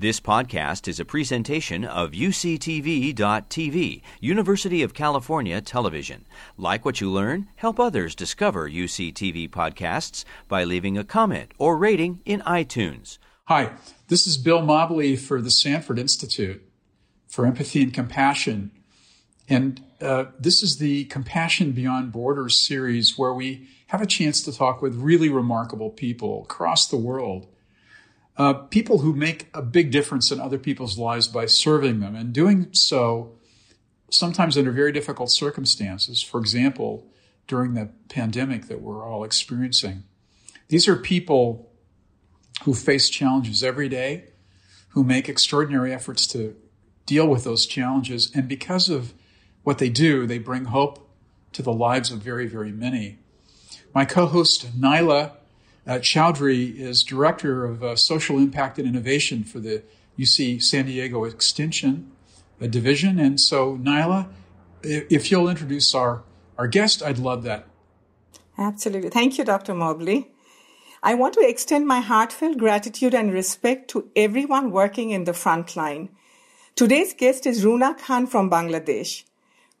This podcast is a presentation of UCTV.tv, University of California Television. Like what you learn? Help others discover UCTV podcasts by leaving a comment or rating in iTunes. Hi, this is Bill Mobley for the Sanford Institute for Empathy and Compassion. And uh, this is the Compassion Beyond Borders series where we have a chance to talk with really remarkable people across the world uh, people who make a big difference in other people's lives by serving them and doing so sometimes under very difficult circumstances. For example, during the pandemic that we're all experiencing. These are people who face challenges every day, who make extraordinary efforts to deal with those challenges. And because of what they do, they bring hope to the lives of very, very many. My co host, Naila uh, Chowdhury is Director of uh, Social Impact and Innovation for the UC San Diego Extension uh, Division. And so, Naila, if you'll introduce our, our guest, I'd love that. Absolutely. Thank you, Dr. Mobley. I want to extend my heartfelt gratitude and respect to everyone working in the front line. Today's guest is Runa Khan from Bangladesh.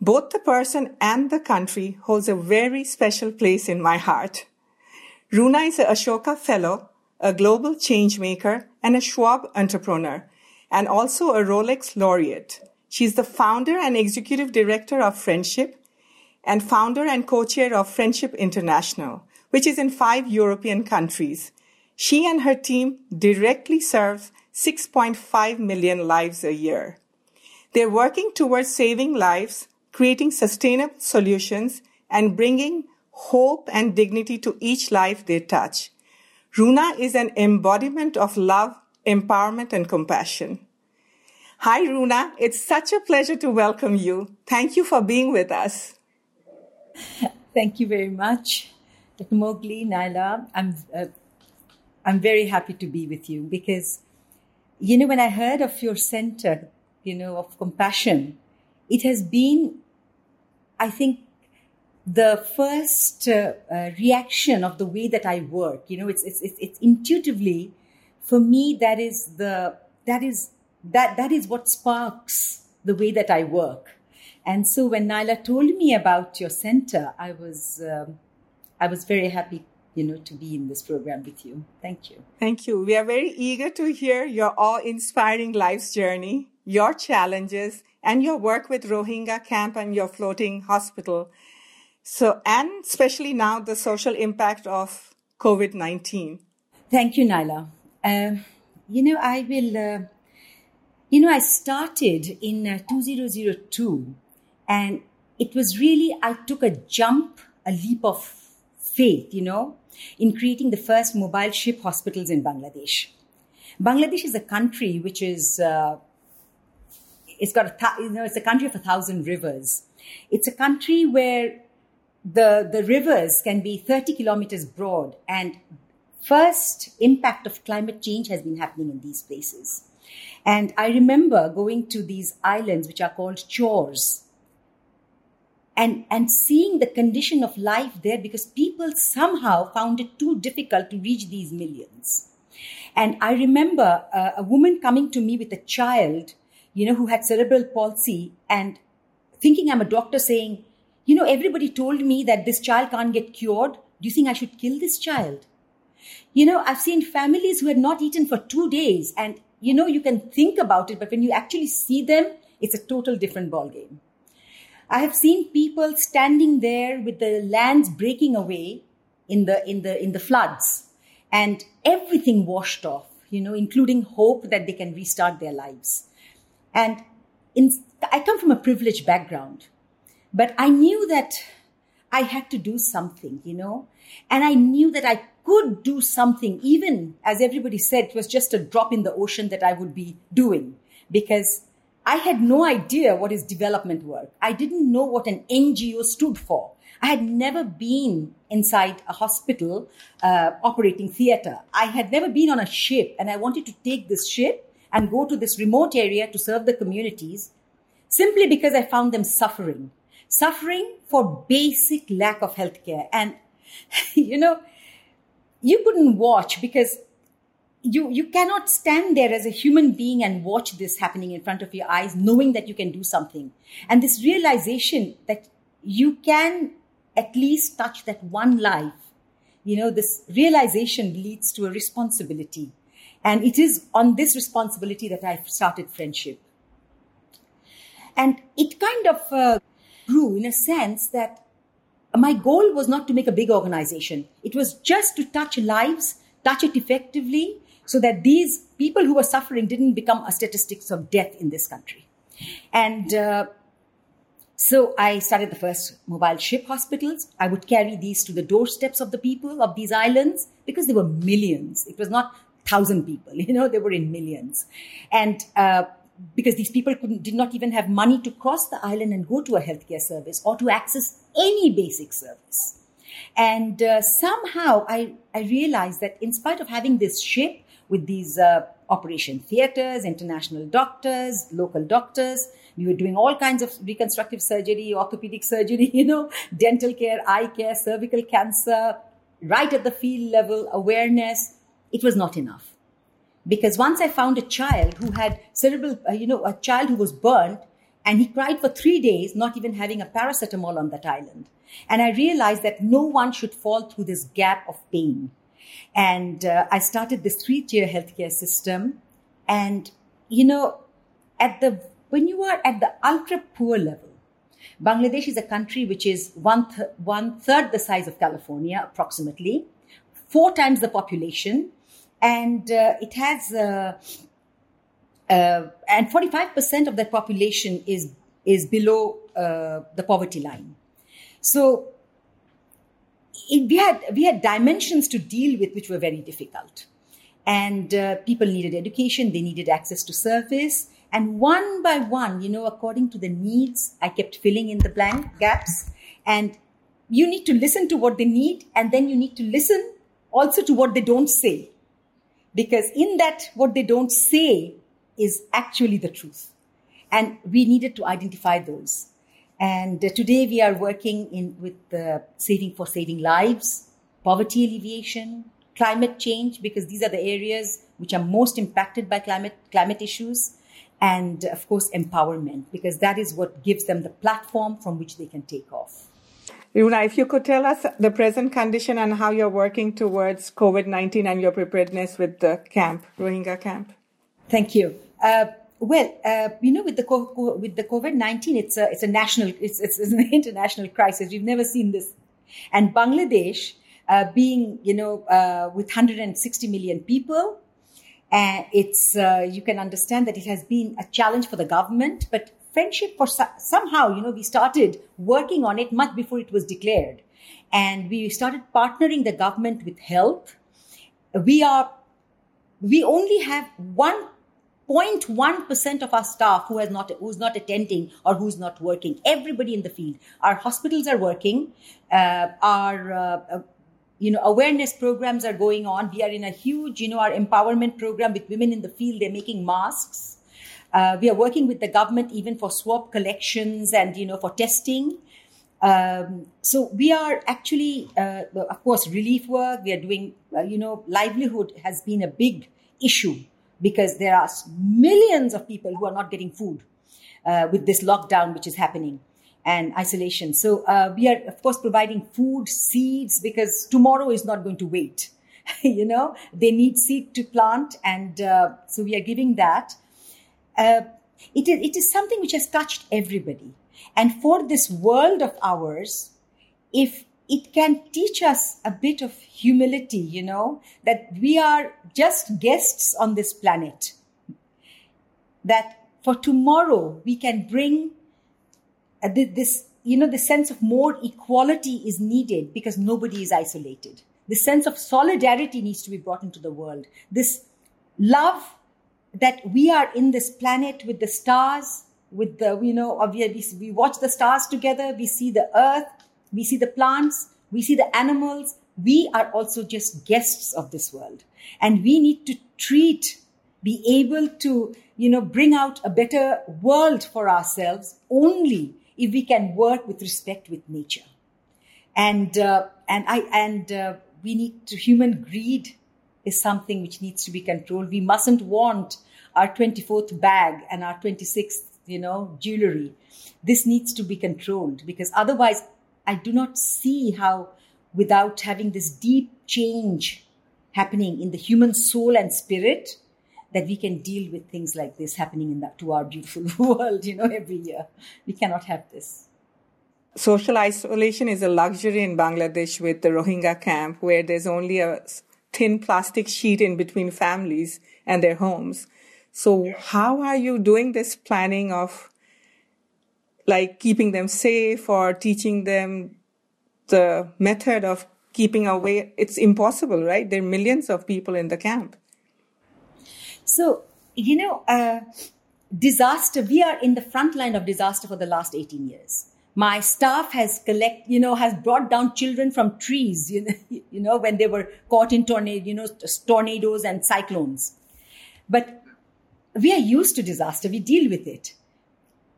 Both the person and the country holds a very special place in my heart. Runa is an Ashoka Fellow, a global changemaker, and a Schwab entrepreneur, and also a Rolex laureate. She's the founder and executive director of Friendship and founder and co-chair of Friendship International, which is in five European countries. She and her team directly serve 6.5 million lives a year. They're working towards saving lives, creating sustainable solutions, and bringing hope and dignity to each life they touch. Runa is an embodiment of love, empowerment, and compassion. Hi, Runa. It's such a pleasure to welcome you. Thank you for being with us. Thank you very much. Mobley, Naila. I'm, uh, I'm very happy to be with you because, you know, when I heard of your center, you know, of compassion, it has been, I think, the first uh, uh, reaction of the way that I work. You know, it's, it's, it's, it's intuitively, for me, that is the, that is, that, that is what sparks the way that I work. And so when Naila told me about your center, I was, um, I was very happy you know, to be in this program with you. Thank you. Thank you. We are very eager to hear your awe-inspiring life's journey, your challenges, and your work with Rohingya camp and your floating hospital. So, and especially now the social impact of COVID 19. Thank you, Naila. Uh, you know, I will, uh, you know, I started in uh, 2002 and it was really, I took a jump, a leap of faith, you know, in creating the first mobile ship hospitals in Bangladesh. Bangladesh is a country which is, uh, it's got a, th- you know, it's a country of a thousand rivers. It's a country where the, the rivers can be 30 kilometers broad and first impact of climate change has been happening in these places. And I remember going to these islands, which are called chars, and, and seeing the condition of life there because people somehow found it too difficult to reach these millions. And I remember uh, a woman coming to me with a child, you know, who had cerebral palsy and thinking I'm a doctor saying, you know, everybody told me that this child can't get cured. Do you think I should kill this child? You know, I've seen families who had not eaten for two days and, you know, you can think about it, but when you actually see them, it's a total different ballgame. I have seen people standing there with the lands breaking away in the, in the, in the floods and everything washed off, you know, including hope that they can restart their lives. And in, I come from a privileged background. But I knew that I had to do something, you know, and I knew that I could do something, even as everybody said, it was just a drop in the ocean that I would be doing because I had no idea what is development work. I didn't know what an NGO stood for. I had never been inside a hospital uh, operating theater. I had never been on a ship, and I wanted to take this ship and go to this remote area to serve the communities simply because I found them suffering suffering for basic lack of healthcare. And, you know, you couldn't watch because you you cannot stand there as a human being and watch this happening in front of your eyes knowing that you can do something. And this realization that you can at least touch that one life you know this realization leads to a responsibility. And it is on this responsibility that i've started friendship. And it kind of uh, grew in a sense that my goal was not to make a big organization it was just to touch lives touch it effectively so that these people who were suffering didn't become a statistics of death in this country. And uh, so I started the first mobile ship hospitals. I would carry these to the doorsteps of the people of these islands because there were millions. It was not thousand people, you know, they were in millions. And uh, because these people did not even have money to cross the island and go to a healthcare service or to access any basic service. And uh, somehow I, I realized that in spite of having this ship with these uh, operation theaters, international doctors, local doctors, we were doing all kinds of reconstructive surgery, orthopedic surgery, you know, dental care, eye care, cervical cancer, right at the field level, awareness. It was not enough. Because once I found a child who had cerebral, uh, you know, a child who was burnt and he cried for three days, not even having a paracetamol on that island. And I realized that no one should fall through this gap of pain. And uh, I started this three tier healthcare system. And, you know, at the, when you are at the ultra poor level, Bangladesh is a country which is one, th- one third the size of California, approximately, four times the population, and uh, it has uh, uh, and 45% of that population is is below the poverty line. So it, we had we had dimensions to deal with which were very difficult, and uh, people needed education, they needed access to service, and one by one, you know, according to the needs, I kept filling in the blank gaps, and you need to listen to what they need, and then you need to listen also to what they don't say, because in that what they don't say is actually the truth. And we needed to identify those. And uh, today we are working in with uh, saving for saving lives, poverty alleviation, climate change, because these are the areas which are most impacted by climate climate issues, and of course empowerment, because that is what gives them the platform from which they can take off. Runa, if you could tell us the present condition and how you're working towards COVID 19 and your preparedness with the camp, Rohingya camp. Thank you. Uh, well, uh, you know, with the with the COVID nineteen, it's a it's a national it's, it's, it's an international crisis. We've never seen this, and Bangladesh, uh, being you know uh, with 160 million people, and it's uh, you can understand that it has been a challenge for the government. But friendship for somehow you know we started working on it much before it was declared, and we started partnering the government with health. We are we only have one 0.1% of our staff who has not who's not attending or who's not working. Everybody in the field. Our hospitals are working. Uh, our uh, uh, you know awareness programs are going on. We are in a huge you know our empowerment program with women in the field. They're making masks uh, we are working with the government even for swab collections and you know for testing um, so we are actually uh, of course relief work we are doing uh, you know livelihood has been a big issue because there are millions of people who are not getting food uh, with this lockdown which is happening and isolation. So uh, we are, of course, providing food, seeds, because tomorrow is not going to wait. you know, they need seed to plant, and uh, so we are giving that. Uh, it is, it is something which has touched everybody. And for this world of ours, if it can teach us a bit of humility, you know, that we are just guests on this planet. That for tomorrow we can bring uh, this, you know, the sense of more equality is needed because nobody is isolated. The sense of solidarity needs to be brought into the world. This love that we are in this planet with the stars, with the, you know, we, we watch the stars together, we see the earth, we see the plants, we see the animals. We are also just guests of this world. And we need to treat, be able to, you know, bring out a better world for ourselves only if we can work with respect with nature. And, uh, and I, and, uh, we need to human greed is something which needs to be controlled. We mustn't want our 24th bag and our 26th, you know, jewelry. This needs to be controlled because otherwise I do not see how without having this deep change happening in the human soul and spirit that we can deal with things like this happening in that to our beautiful world, you know, every year. We cannot have this. Social isolation is a luxury in Bangladesh with the Rohingya camp where there's only a thin plastic sheet in between families and their homes. So how are you doing this planning of like keeping them safe or teaching them the method of keeping away? It's impossible, right? There are millions of people in the camp. So, you know, uh, disaster, we are in the front line of disaster for the last 18 years. My staff has collect, you know, has brought down children from trees, you know, you know, when they were caught in tornado, you know, tornadoes and cyclones. But we are used to disaster. We deal with it.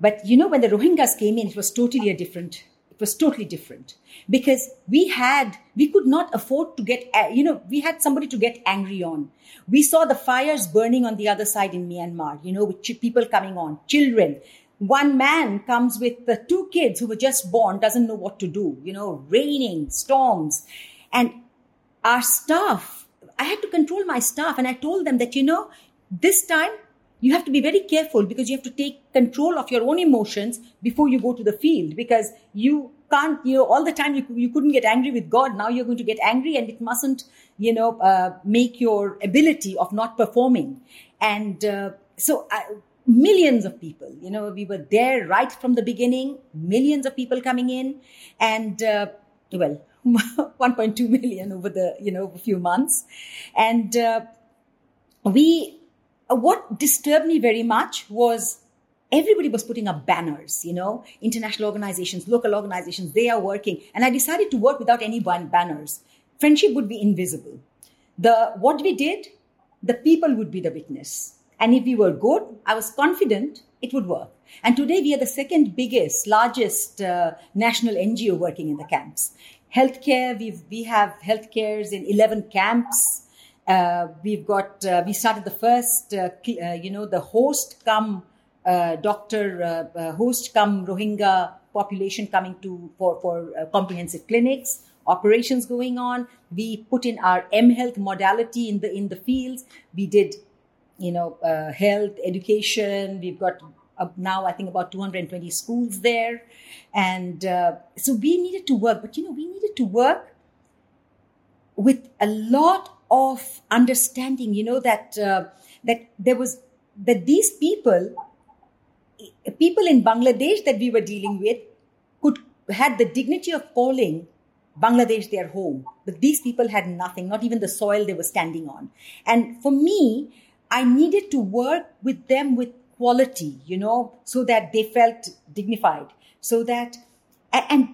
But you know, when the Rohingyas came in, it was totally a different it was totally different because we had we could not afford to get you know we had somebody to get angry on we saw the fires burning on the other side in myanmar you know with people coming on children one man comes with the two kids who were just born doesn't know what to do you know raining storms. And our staff i had to control my staff and i told them that you know this time you have to be very careful because you have to take control of your own emotions before you go to the field because you can't you know all the time you, you couldn't get angry with god. Now you're going to get angry and it mustn't you know uh, make your ability of not performing. And uh, so I, millions of people you know we were there right from the beginning millions of people coming in and uh, well 1.2 million over the you know a few months and uh, we what disturbed me very much was everybody was putting up banners, you know, international organizations, local organizations, they are working. And I decided to work without any banners. Friendship would be invisible. The, what we did, the people would be the witness. And if we were good, I was confident it would work. And today we are the second biggest, largest uh, national NGO working in the camps. Healthcare, we've, we have healthcares in 11 camps. Uh, we've got uh, we started the first uh, uh you know the host come uh, doctor host come Rohingya population coming to for for comprehensive clinics operations going on we put in our m health modality in the in the fields we did you know uh, health education. We've got uh, now I think about 220 schools there. And uh, so we needed to work. But you know we needed to work with a lot of understanding. You know that uh, that there was that these people people in bangladesh that we were dealing with could had the dignity of calling bangladesh their home. But these people had nothing not even the soil they were standing on. And for me i needed to work with them with quality you know so that they felt dignified so that and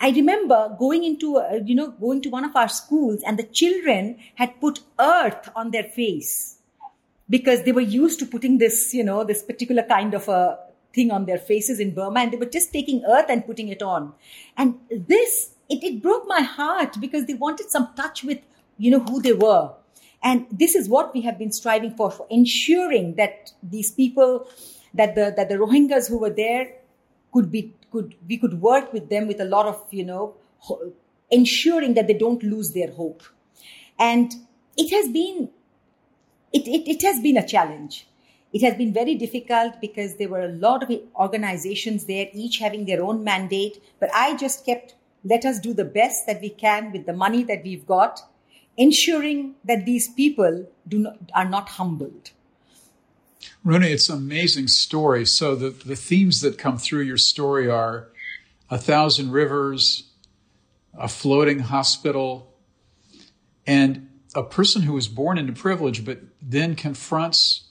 I remember going into, uh, you know, going to one of our schools and the children had put earth on their face because they were used to putting this, you know, this particular kind of a thing on their faces in Burma and they were just taking earth and putting it on. And this, it, it broke my heart because they wanted some touch with, you know, who they were. And this is what we have been striving for, for ensuring that these people, that the, that the Rohingyas who were there could be could we could work with them with a lot of you know ensuring that they don't lose their hope. And it has been it, it, it has been a challenge. It has been very difficult because there were a lot of organizations there each having their own mandate. But i just kept let us do the best that we can with the money that we've got ensuring that these people do not, are not humbled Runa, it's an amazing story. So the, the themes that come through your story are a thousand rivers, a floating hospital, and a person who was born into privilege, but then confronts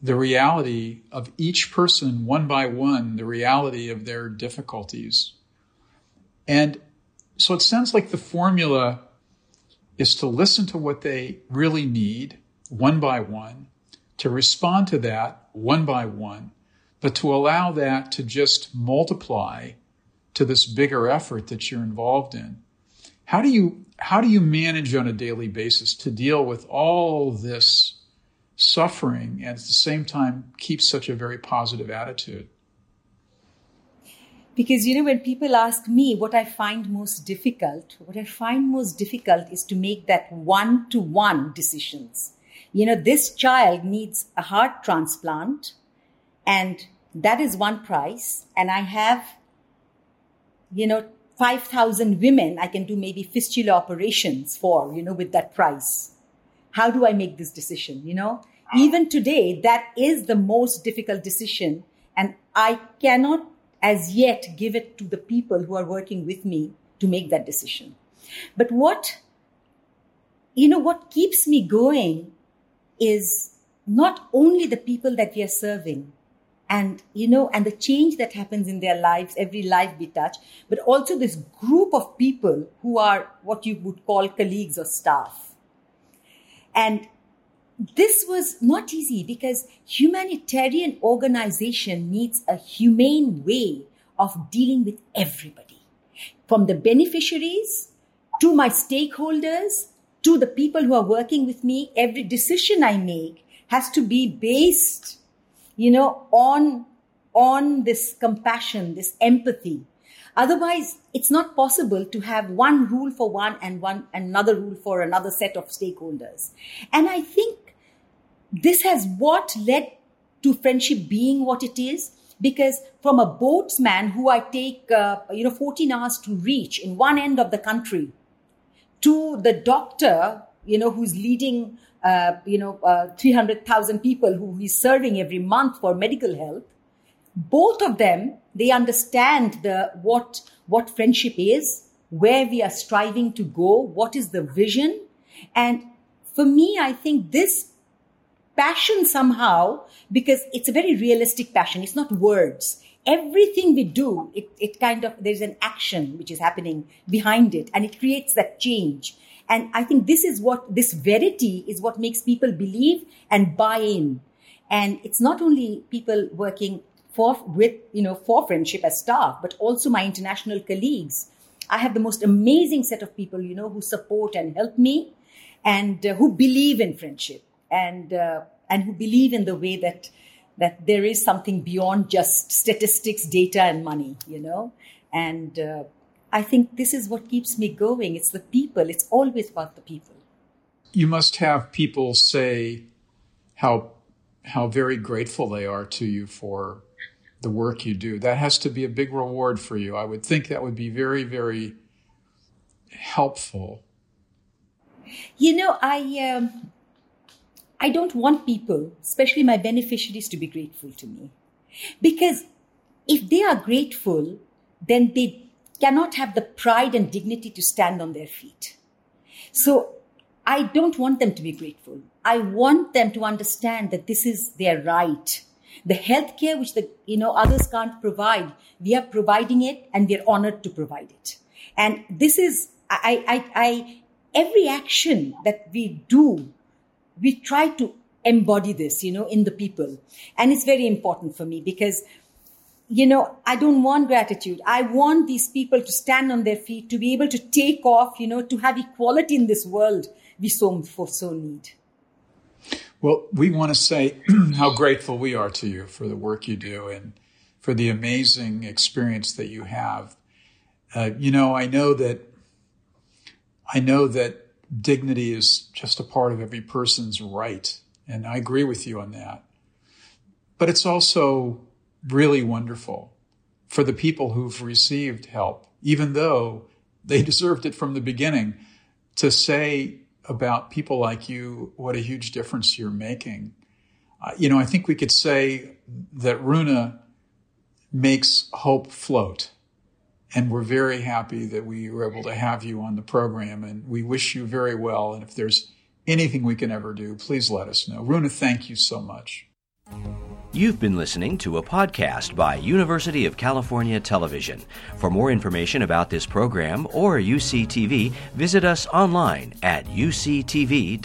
the reality of each person one by one, the reality of their difficulties. And so it sounds like the formula is to listen to what they really need one by one to respond to that one by one, but to allow that to just multiply to this bigger effort that you're involved in. How do you how do you manage on a daily basis to deal with all this suffering and at the same time keep such a very positive attitude? Because, you know, when people ask me what I find most difficult, what I find most difficult is to make that one to one decisions. You know, this child needs a heart transplant and that is one price. And I have, you know, 5,000 women I can do maybe fistula operations for, you know, with that price. How do I make this decision? You know, even today, that is the most difficult decision. And I cannot as yet give it to the people who are working with me to make that decision. But what, you know, what keeps me going is not only the people that we are serving and, you know, and the change that happens in their lives, every life we touch, but also this group of people who are what you would call colleagues or staff. And this was not easy because humanitarian organization needs a humane way of dealing with everybody. From the beneficiaries to my stakeholders to the people who are working with me every decision i make has to be based you know on on this compassion this empathy. Otherwise it's not possible to have one rule for one and one another rule for another set of stakeholders. And i think this has what led to friendship being what it is? Because from a boatsman who I take uh, you know 14 hours to reach in one end of the country to the doctor you know who's leading uh, you know uh, 300,000 people who he's serving every month for medical health both of them they understand the what what friendship is where we are striving to go what is the vision. And for me i think this passion somehow because it's a very realistic passion. It's not words. Everything we do, it, it kind of, there's an action which is happening behind it and it creates that change. And I think this is what, this verity is what makes people believe and buy in. And it's not only people working for, with, you know, for friendship as staff, but also my international colleagues. I have the most amazing set of people, you know, who support and help me and uh, who believe in friendship and uh, and who believe in the way that that there is something beyond just statistics, data, and money. You know, and uh, I think this is what keeps me going. It's the people. It's always about the people. You must have people say how how very grateful they are to you for the work you do. That has to be a big reward for you. I would think that would be very, very helpful. You know, I um, I don't want people, especially my beneficiaries, to be grateful to me. Because if they are grateful, then they cannot have the pride and dignity to stand on their feet. So I don't want them to be grateful. I want them to understand that this is their right. The healthcare which the you know others can't provide, we are providing it and we are honored to provide it. And this is I I, I every action that we do we try to embody this, you know, in the people. And it's very important for me because, you know, I don't want gratitude. I want these people to stand on their feet, to be able to take off, you know, to have equality in this world we so, for so need. Well, we want to say how grateful we are to you for the work you do and for the amazing experience that you have. Uh, you know, I know that I know that dignity is just a part of every person's right. And I agree with you on that. But it's also really wonderful for the people who've received help, even though they deserved it from the beginning, to say about people like you what a huge difference you're making. Uh, you know, I think we could say that Runa makes hope float. And we're very happy that we were able to have you on the program and we wish you very well. And if there's anything we can ever do, please let us know. Runa, thank you so much. You've been listening to a podcast by University of California Television. For more information about this program or UCTV, visit us online at uctv.tv.